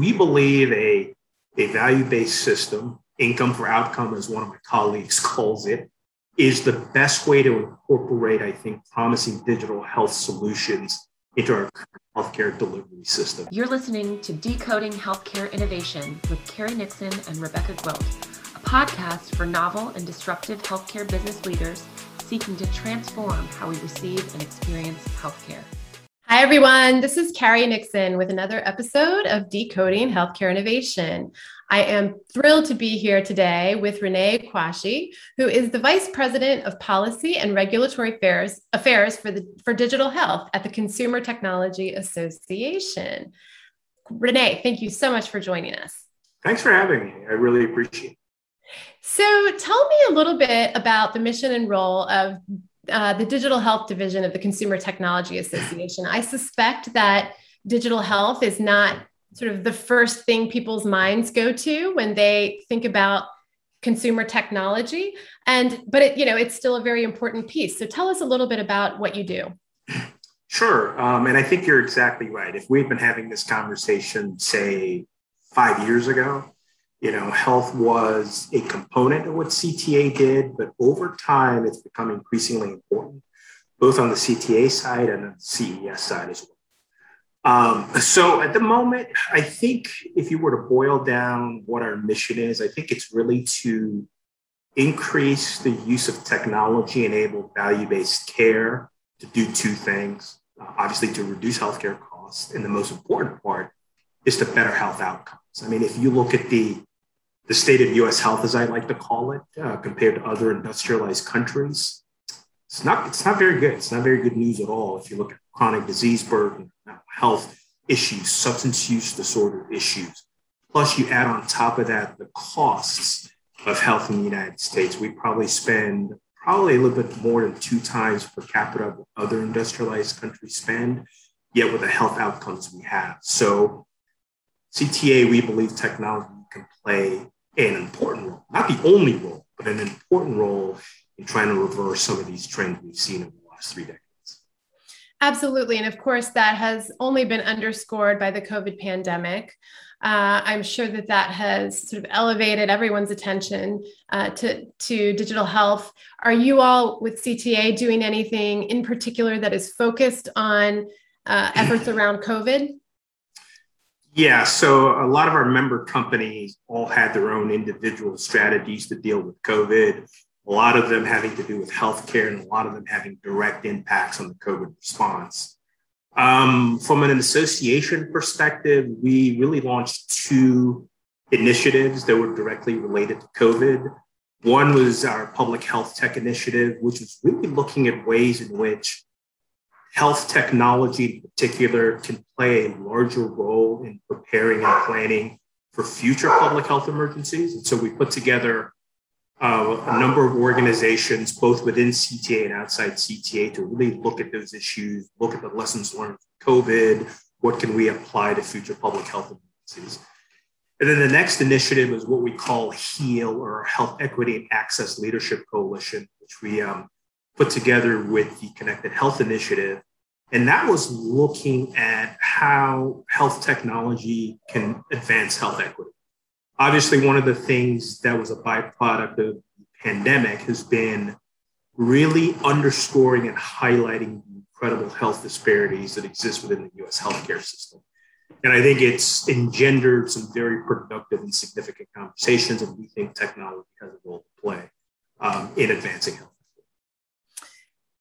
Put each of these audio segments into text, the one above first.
we believe a, a value based system, income for outcome, as one of my colleagues calls it, is the best way to incorporate, I think, promising digital health solutions into our healthcare delivery system. You're listening to Decoding Healthcare Innovation with Carrie Nixon and Rebecca Gwilt, a podcast for novel and disruptive healthcare business leaders seeking to transform how we receive and experience healthcare. Hi, everyone. This is Carrie Nixon with another episode of Decoding Healthcare Innovation. I am thrilled to be here today with Renee Quashie, who is the Vice President of Policy and Regulatory Affairs, Affairs for, the, for Digital Health at the Consumer Technology Association. Renee, thank you so much for joining us. Thanks for having me. I really appreciate it. So, tell me a little bit about the mission and role of uh, the Digital Health Division of the Consumer Technology Association. I suspect that digital health is not sort of the first thing people's minds go to when they think about consumer technology. And but it you know it's still a very important piece. So tell us a little bit about what you do. Sure. Um, and i think you're exactly right. If we'd been having this conversation say five years ago you know, health was a component of what CTA did, but over time, it's become increasingly important, both on the CTA side and the CES side as well. Um, so at the moment, I think if you were to boil down what our mission is, I think it's really to increase the use of technology enabled value based care to do two things. Uh, obviously, to reduce healthcare costs. And the most important part is to better health outcomes. I mean, if you look at the the state of US health, as I like to call it, uh, compared to other industrialized countries, it's not, it's not very good. It's not very good news at all. If you look at chronic disease burden, health issues, substance use disorder issues, plus you add on top of that the costs of health in the United States, we probably spend probably a little bit more than two times per capita of other industrialized countries spend, yet with the health outcomes we have. So CTA, we believe technology can play an important role, not the only role, but an important role in trying to reverse some of these trends we've seen over the last three decades. Absolutely. And of course, that has only been underscored by the COVID pandemic. Uh, I'm sure that that has sort of elevated everyone's attention uh, to, to digital health. Are you all with CTA doing anything in particular that is focused on uh, efforts around COVID? Yeah, so a lot of our member companies all had their own individual strategies to deal with COVID. A lot of them having to do with healthcare, and a lot of them having direct impacts on the COVID response. Um, from an association perspective, we really launched two initiatives that were directly related to COVID. One was our public health tech initiative, which was really looking at ways in which health technology in particular can play a larger role in preparing and planning for future public health emergencies. And so we put together uh, a number of organizations, both within CTA and outside CTA, to really look at those issues, look at the lessons learned from COVID, what can we apply to future public health emergencies. And then the next initiative is what we call HEAL, or Health Equity and Access Leadership Coalition, which we um, put together with the Connected Health Initiative. And that was looking at how health technology can advance health equity. Obviously, one of the things that was a byproduct of the pandemic has been really underscoring and highlighting the incredible health disparities that exist within the US healthcare system. And I think it's engendered some very productive and significant conversations, and we think technology has a role to play um, in advancing health.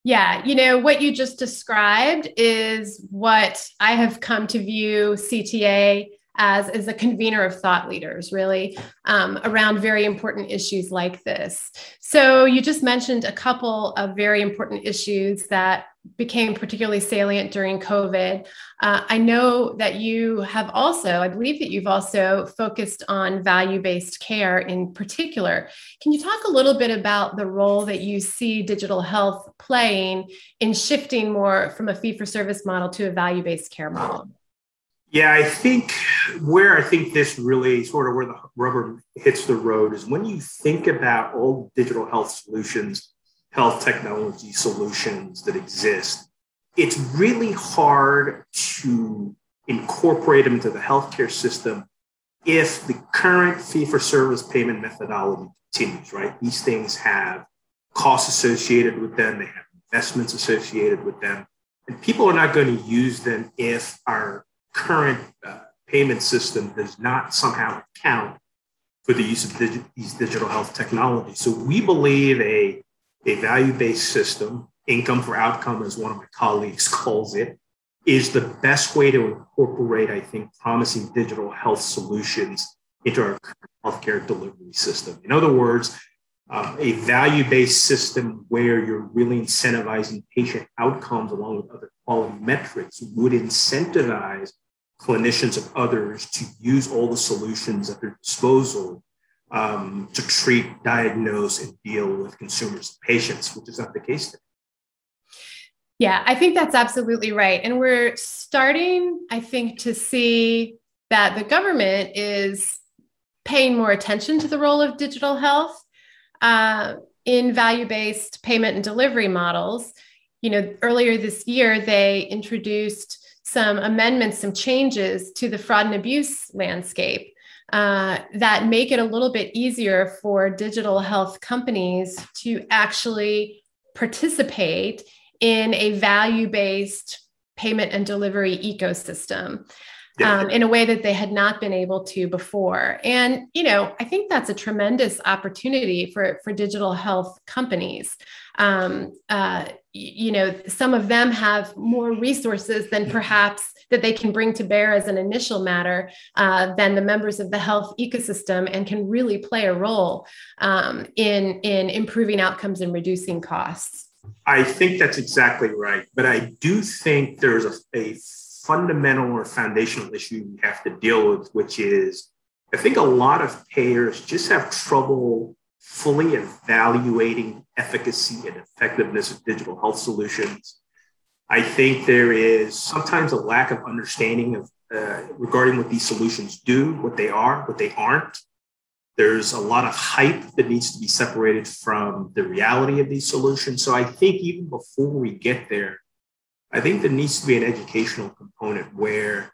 Yeah, you know, what you just described is what I have come to view CTA as, as a convener of thought leaders, really, um, around very important issues like this. So, you just mentioned a couple of very important issues that became particularly salient during COVID. Uh, I know that you have also, I believe that you've also focused on value based care in particular. Can you talk a little bit about the role that you see digital health playing in shifting more from a fee for service model to a value based care model? Yeah, I think where I think this really sort of where the rubber hits the road is when you think about all digital health solutions health technology solutions that exist, it's really hard to incorporate them into the healthcare system if the current fee for service payment methodology continues, right? These things have costs associated with them, they have investments associated with them, and people are not going to use them if our current uh, payment system does not somehow account for the use of these digital health technologies. So we believe a, a value based system, income for outcome, as one of my colleagues calls it, is the best way to incorporate, I think, promising digital health solutions into our healthcare delivery system. In other words, uh, a value based system where you're really incentivizing patient outcomes along with other quality metrics would incentivize clinicians and others to use all the solutions at their disposal um, to treat, diagnose, and deal with consumers and patients, which is not the case today. Yeah, I think that's absolutely right. And we're starting, I think, to see that the government is paying more attention to the role of digital health uh, in value based payment and delivery models. You know, earlier this year, they introduced some amendments, some changes to the fraud and abuse landscape uh, that make it a little bit easier for digital health companies to actually participate in a value based payment and delivery ecosystem. Um, in a way that they had not been able to before. And, you know, I think that's a tremendous opportunity for, for digital health companies. Um, uh, you know, some of them have more resources than perhaps that they can bring to bear as an initial matter uh, than the members of the health ecosystem and can really play a role um, in, in improving outcomes and reducing costs. I think that's exactly right. But I do think there's a, a fundamental or foundational issue we have to deal with, which is I think a lot of payers just have trouble fully evaluating efficacy and effectiveness of digital health solutions. I think there is sometimes a lack of understanding of uh, regarding what these solutions do, what they are, what they aren't. There's a lot of hype that needs to be separated from the reality of these solutions. So I think even before we get there, I think there needs to be an educational component where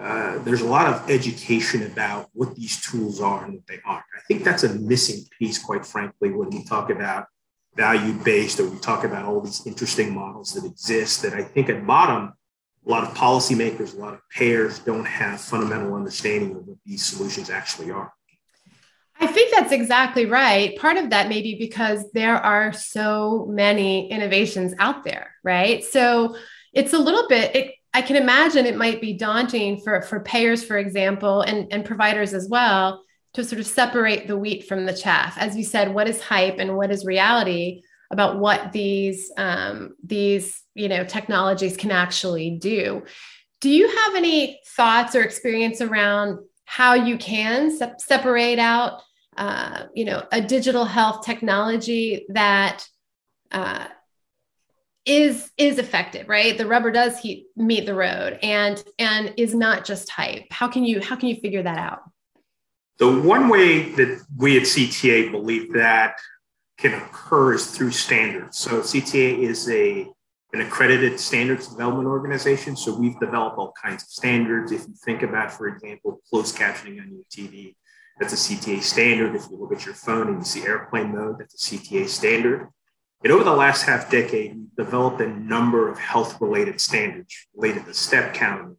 uh, there's a lot of education about what these tools are and what they aren't. I think that's a missing piece, quite frankly, when we talk about value based or we talk about all these interesting models that exist. That I think at bottom, a lot of policymakers, a lot of payers don't have fundamental understanding of what these solutions actually are. I think that's exactly right. Part of that may be because there are so many innovations out there, right? So it's a little bit, it, I can imagine it might be daunting for, for payers, for example, and, and providers as well, to sort of separate the wheat from the chaff. As you said, what is hype and what is reality about what these um, these you know technologies can actually do. Do you have any thoughts or experience around how you can se- separate out uh, you know a digital health technology that uh, is is effective right? The rubber does heat, meet the road and and is not just hype. How can you how can you figure that out? The one way that we at cta believe that can occur is through standards. So cta is a an accredited standards development organization. So we've developed all kinds of standards. If you think about for example closed captioning on your tv that's a cta standard. If you look at your phone and you see airplane mode that's a cta standard. And over the last half decade, developed a number of health related standards related to step count,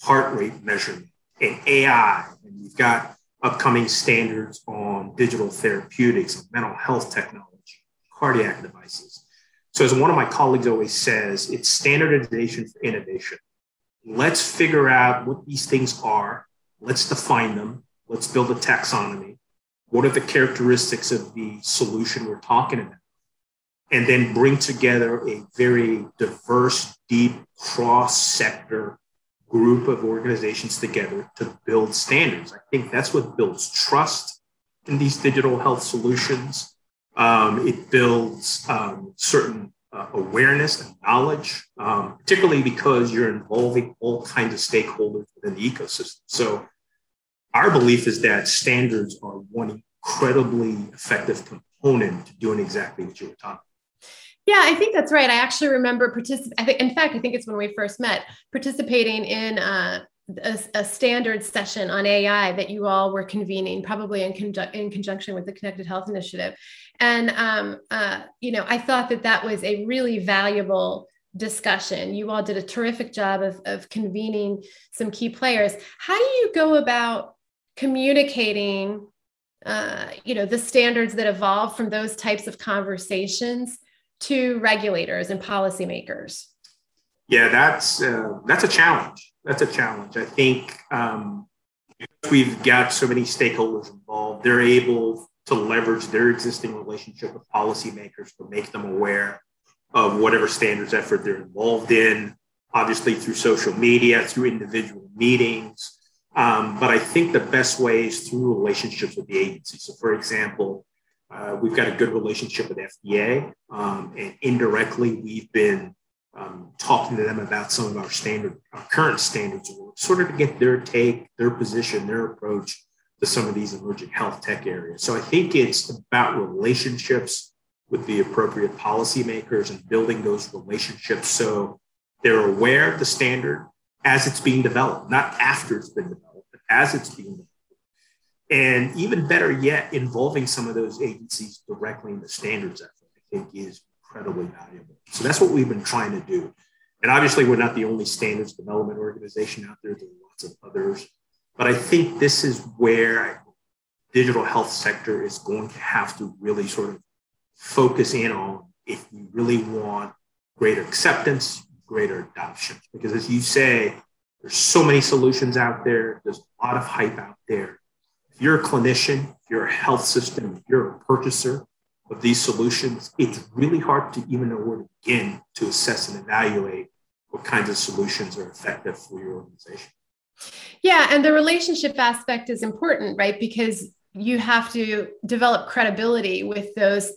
heart rate measurement, and AI. And we've got upcoming standards on digital therapeutics, mental health technology, cardiac devices. So, as one of my colleagues always says, it's standardization for innovation. Let's figure out what these things are, let's define them, let's build a taxonomy. What are the characteristics of the solution we're talking about? And then bring together a very diverse, deep, cross sector group of organizations together to build standards. I think that's what builds trust in these digital health solutions. Um, it builds um, certain uh, awareness and knowledge, um, particularly because you're involving all kinds of stakeholders within the ecosystem. So, our belief is that standards are one incredibly effective component to doing exactly what you were talking yeah, I think that's right. I actually remember participating. In fact, I think it's when we first met, participating in uh, a, a, standard session on AI that you all were convening, probably in, conju- in conjunction with the Connected Health Initiative. And, um, uh, you know, I thought that that was a really valuable discussion. You all did a terrific job of, of convening some key players. How do you go about communicating, uh, you know, the standards that evolve from those types of conversations to regulators and policymakers? Yeah, that's uh, that's a challenge. That's a challenge. I think um, we've got so many stakeholders involved. They're able to leverage their existing relationship with policymakers to make them aware of whatever standards effort they're involved in. Obviously, through social media, through individual meetings. Um, but I think the best way is through relationships with the agency. So, for example, uh, we've got a good relationship with FDA, um, and indirectly, we've been um, talking to them about some of our standard, our current standards, sort of to get their take, their position, their approach to some of these emerging health tech areas. So I think it's about relationships with the appropriate policymakers and building those relationships so they're aware of the standard as it's being developed, not after it's been developed, but as it's being developed. And even better yet, involving some of those agencies directly in the standards effort, I think is incredibly valuable. So that's what we've been trying to do. And obviously, we're not the only standards development organization out there. There are lots of others. But I think this is where digital health sector is going to have to really sort of focus in on if we really want greater acceptance, greater adoption. Because as you say, there's so many solutions out there. There's a lot of hype out there. If you're a clinician, you're a health system, you're a purchaser, of these solutions, it's really hard to even know where to begin to assess and evaluate what kinds of solutions are effective for your organization. Yeah, and the relationship aspect is important, right? Because you have to develop credibility with those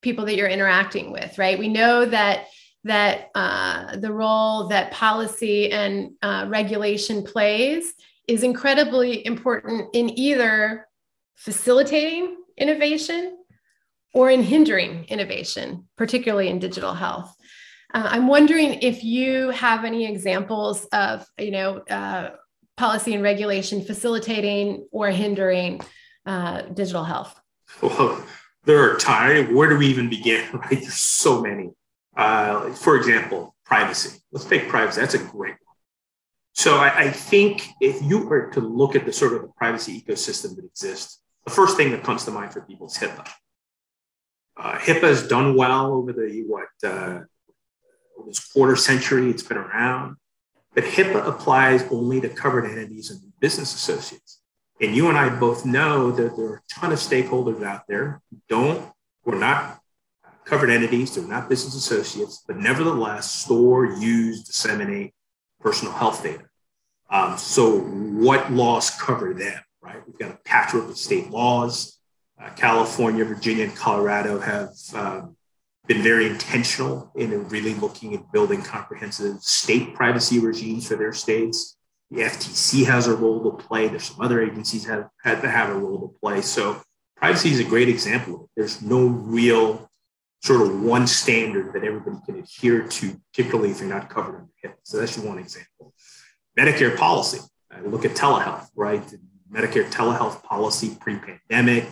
people that you're interacting with, right? We know that that uh, the role that policy and uh, regulation plays is incredibly important in either facilitating innovation or in hindering innovation, particularly in digital health. Uh, I'm wondering if you have any examples of, you know, uh, policy and regulation facilitating or hindering uh, digital health. Well, there are times. Where do we even begin? Right, there's so many. Uh, for example, privacy. Let's take privacy. That's a great one. So I, I think if you were to look at the sort of the privacy ecosystem that exists, the first thing that comes to mind for people is HIPAA. Uh, HIPAA has done well over the what uh, this quarter century it's been around, but HIPAA applies only to covered entities and business associates. And you and I both know that there are a ton of stakeholders out there who don't, who are not covered entities, they're not business associates, but nevertheless store, use, disseminate personal health data. Um, so, what laws cover them, right? We've got a patchwork of state laws uh, California, Virginia, and Colorado have um, been very intentional in really looking at building comprehensive state privacy regimes for their states. The FTC has a role to play. There's some other agencies have had to have a role to play. So privacy is a great example. There's no real sort of one standard that everybody can adhere to, particularly if you're not covered under HIPAA. So that's just one example. Medicare policy. Uh, look at telehealth, right? Medicare telehealth policy pre-pandemic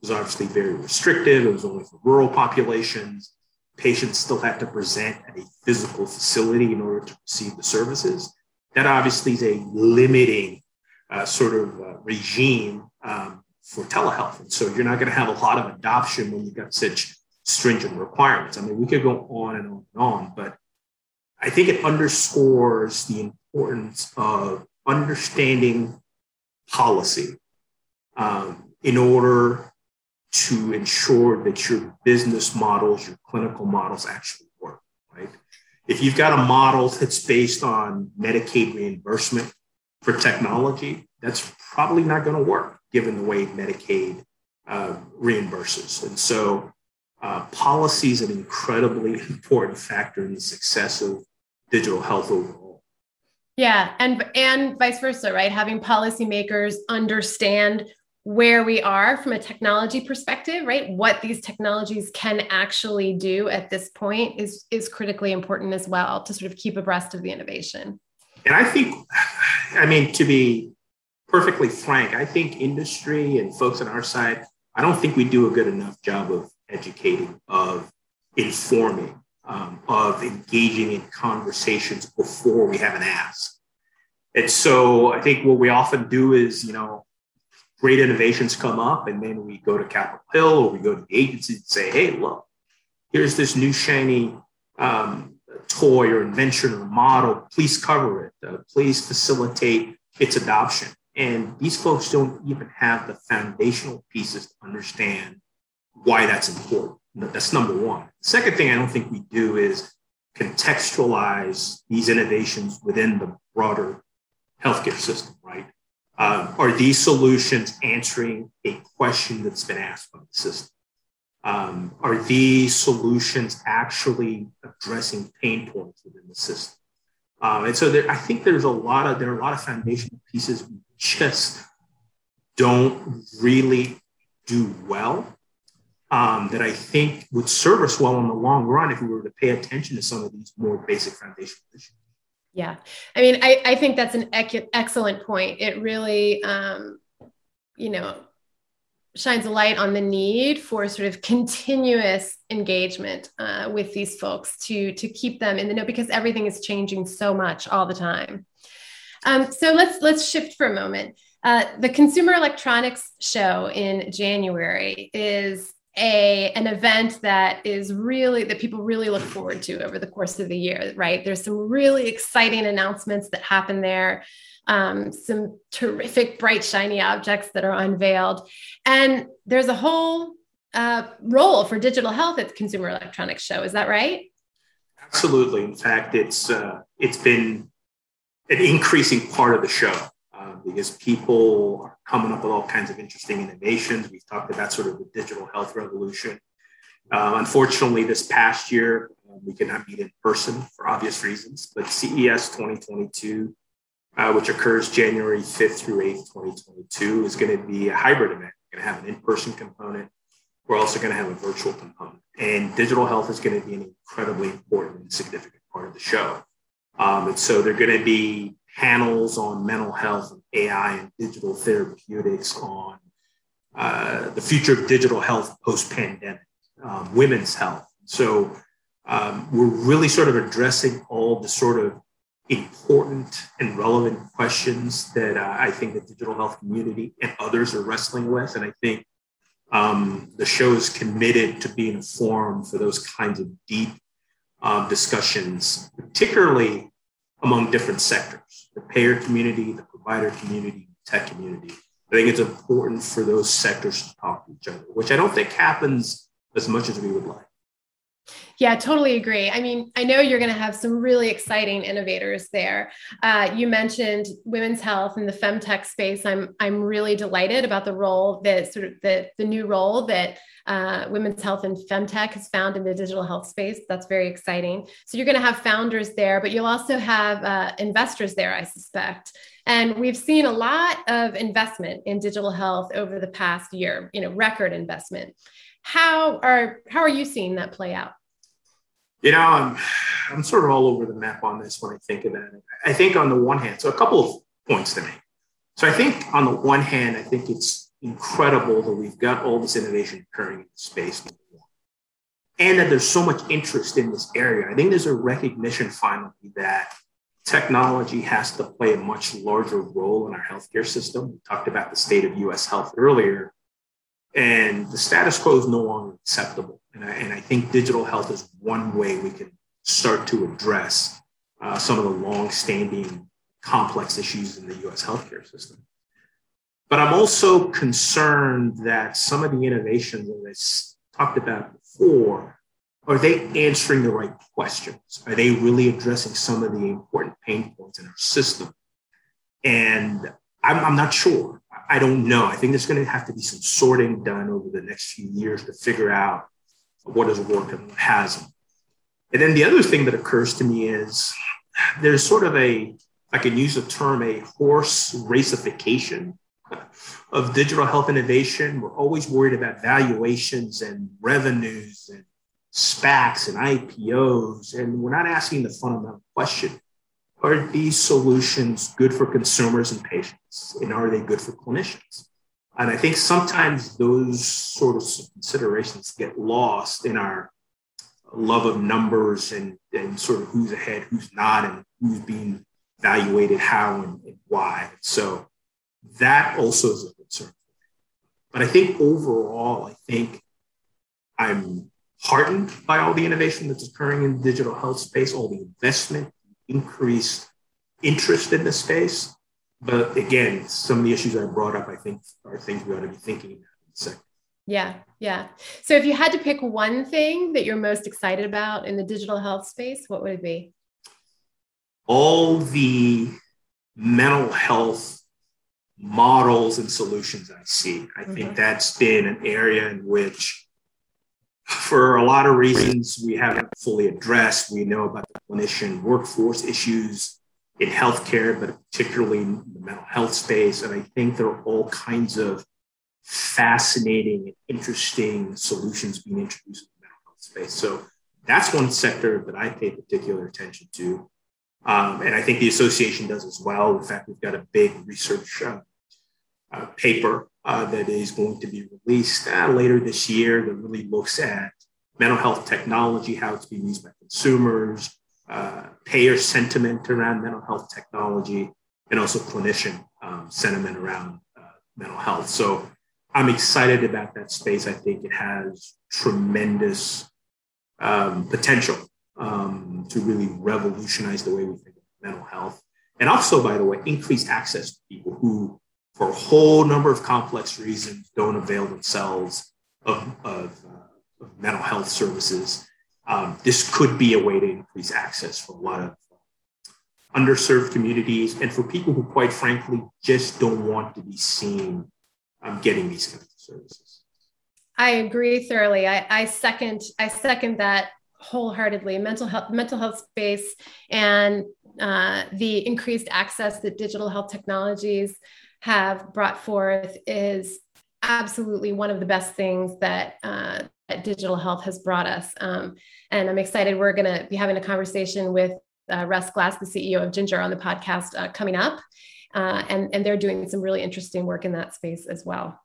was obviously very restrictive. It was only for rural populations. Patients still had to present at a physical facility in order to receive the services. That obviously is a limiting uh, sort of uh, regime um, for telehealth. And so you're not going to have a lot of adoption when you've got such stringent requirements. I mean, we could go on and on and on, but I think it underscores the importance of understanding policy um, in order to ensure that your business models, your clinical models actually work, right? If you've got a model that's based on Medicaid reimbursement for technology, that's probably not going to work given the way Medicaid uh, reimburses. And so uh, policy is an incredibly important factor in the success of digital health. Yeah, and and vice versa, right? Having policymakers understand where we are from a technology perspective right what these technologies can actually do at this point is is critically important as well to sort of keep abreast of the innovation and I think, I mean, to be perfectly frank, I think industry and folks on our side, I don't think we do a good enough job of educating, of informing, um, of engaging in conversations before we have an ask. And so I think what we often do is, you know, great innovations come up, and then we go to Capitol Hill or we go to the agency and say, hey, look, here's this new shiny um, toy or invention or model. Please cover it. Uh, please facilitate its adoption. And these folks don't even have the foundational pieces to understand why that's important. That's number one. Second thing I don't think we do is contextualize these innovations within the broader healthcare system, right? Um, are these solutions answering a question that's been asked by the system? Um, are these solutions actually addressing pain points within the system? Um, and so there, I think there's a lot of there are a lot of foundational pieces we just don't really do well um, that I think would serve us well in the long run if we were to pay attention to some of these more basic foundational issues. Yeah. I mean, I, I think that's an ec- excellent point. It really, um, you know, shines a light on the need for sort of continuous engagement uh, with these folks to to keep them in the know because everything is changing so much all the time. Um, so let's let's shift for a moment. Uh, the Consumer Electronics Show in January is a an event that is really that people really look forward to over the course of the year right? There's some really exciting announcements that happen there. Um, some terrific bright shiny objects that are unveiled. And there's a whole uh, role for digital health at the consumer electronics show. Is that right? Absolutely. In fact it's uh, it's been an increasing part of the show because people are coming up with all kinds of interesting innovations. We've talked about sort of the digital health revolution. Uh, unfortunately, this past year, uh, we could not meet in person for obvious reasons, but CES 2022, uh, which occurs January 5th through 8th, 2022, is going to be a hybrid event. We're going to have an in person component. We're also going to have a virtual component. And digital health is going to be an incredibly important and significant part of the show. Um, and so they're going to be panels on mental health and AI and digital therapeutics on uh, the future of digital health post pandemic, um, women's health. So um, we're really sort of addressing all the sort of important and relevant questions that uh, I think the digital health community and others are wrestling with. And I think um, the show is committed to being a forum for those kinds of deep um, discussions, particularly among different sectors the payer community, the provider community, tech community. I think it's important for those sectors to talk to each other, which I don't think happens as much as we would like. Yeah, totally agree. I mean, I know you're going to have some really exciting innovators there. Uh, you mentioned women's health and the femtech space. I'm I'm really delighted about the role that sort of the the new role that uh, women's health and femtech has found in the digital health space. That's very exciting. So you're going to have founders there, but you'll also have uh, investors there, I suspect. And we've seen a lot of investment in digital health over the past year. You know, record investment. How are how are you seeing that play out? You know, I'm I'm sort of all over the map on this when I think about it. I think on the one hand, so a couple of points to make. So I think on the one hand, I think it's incredible that we've got all this innovation occurring in the space, and that there's so much interest in this area. I think there's a recognition finally that technology has to play a much larger role in our healthcare system. We talked about the state of US health earlier, and the status quo is no longer acceptable. And I, and I think digital health is one way we can start to address uh, some of the long-standing complex issues in the US healthcare system. But I'm also concerned that some of the innovations that I talked about before, are they answering the right questions? Are they really addressing some of the important pain points in our system? And I'm, I'm not sure. I don't know. I think there's going to have to be some sorting done over the next few years to figure out what has worked and what hasn't. And then the other thing that occurs to me is there's sort of a, I can use the term, a horse racification of digital health innovation. We're always worried about valuations and revenues and SPACs and IPOs, and we're not asking the fundamental question are these solutions good for consumers and patients? And are they good for clinicians? And I think sometimes those sort of considerations get lost in our love of numbers and, and sort of who's ahead, who's not, and who's being evaluated how and, and why. So that also is a concern. But I think overall, I think I'm heartened by all the innovation that's occurring in the digital health space, all the investment, increased interest in the space. But again, some of the issues I brought up, I think, are things we ought to be thinking about in. Yeah, yeah. So if you had to pick one thing that you're most excited about in the digital health space, what would it be? All the mental health models and solutions I see. I mm-hmm. think that's been an area in which, for a lot of reasons, we haven't fully addressed. We know about the clinician workforce issues in healthcare, but particularly in the mental health space. And I think there are all kinds of fascinating and interesting solutions being introduced in the mental health space. So that's one sector that I pay particular attention to. Um, and I think the association does as well. In fact, we've got a big research uh, uh, paper uh, that is going to be released uh, later this year that really looks at mental health technology, how it's being used by consumers, uh, payer sentiment around mental health technology, and also clinician um, sentiment around uh, mental health. So I'm excited about that space. I think it has tremendous um, potential um, to really revolutionize the way we think of mental health. And also, by the way, increase access to people who, for a whole number of complex reasons, don't avail themselves of, of, uh, of mental health services. Um, this could be a way to increase access for a lot of underserved communities and for people who, quite frankly, just don't want to be seen um, getting these kinds of services. I agree thoroughly. I, I second I second that wholeheartedly. Mental health mental health space and uh, the increased access that digital health technologies have brought forth is absolutely one of the best things that, uh, that digital health has brought us. Um, and I'm excited. We're going to be having a conversation with uh, Russ Glass, the CEO of Ginger, on the podcast uh, coming up. Uh, and, and they're doing some really interesting work in that space as well.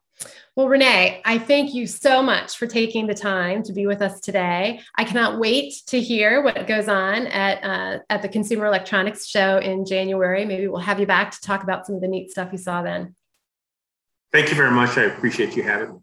Well, Renee, I thank you so much for taking the time to be with us today. I cannot wait to hear what goes on at, uh, at the Consumer Electronics Show in January. Maybe we'll have you back to talk about some of the neat stuff you saw then. Thank you very much. I appreciate you having me.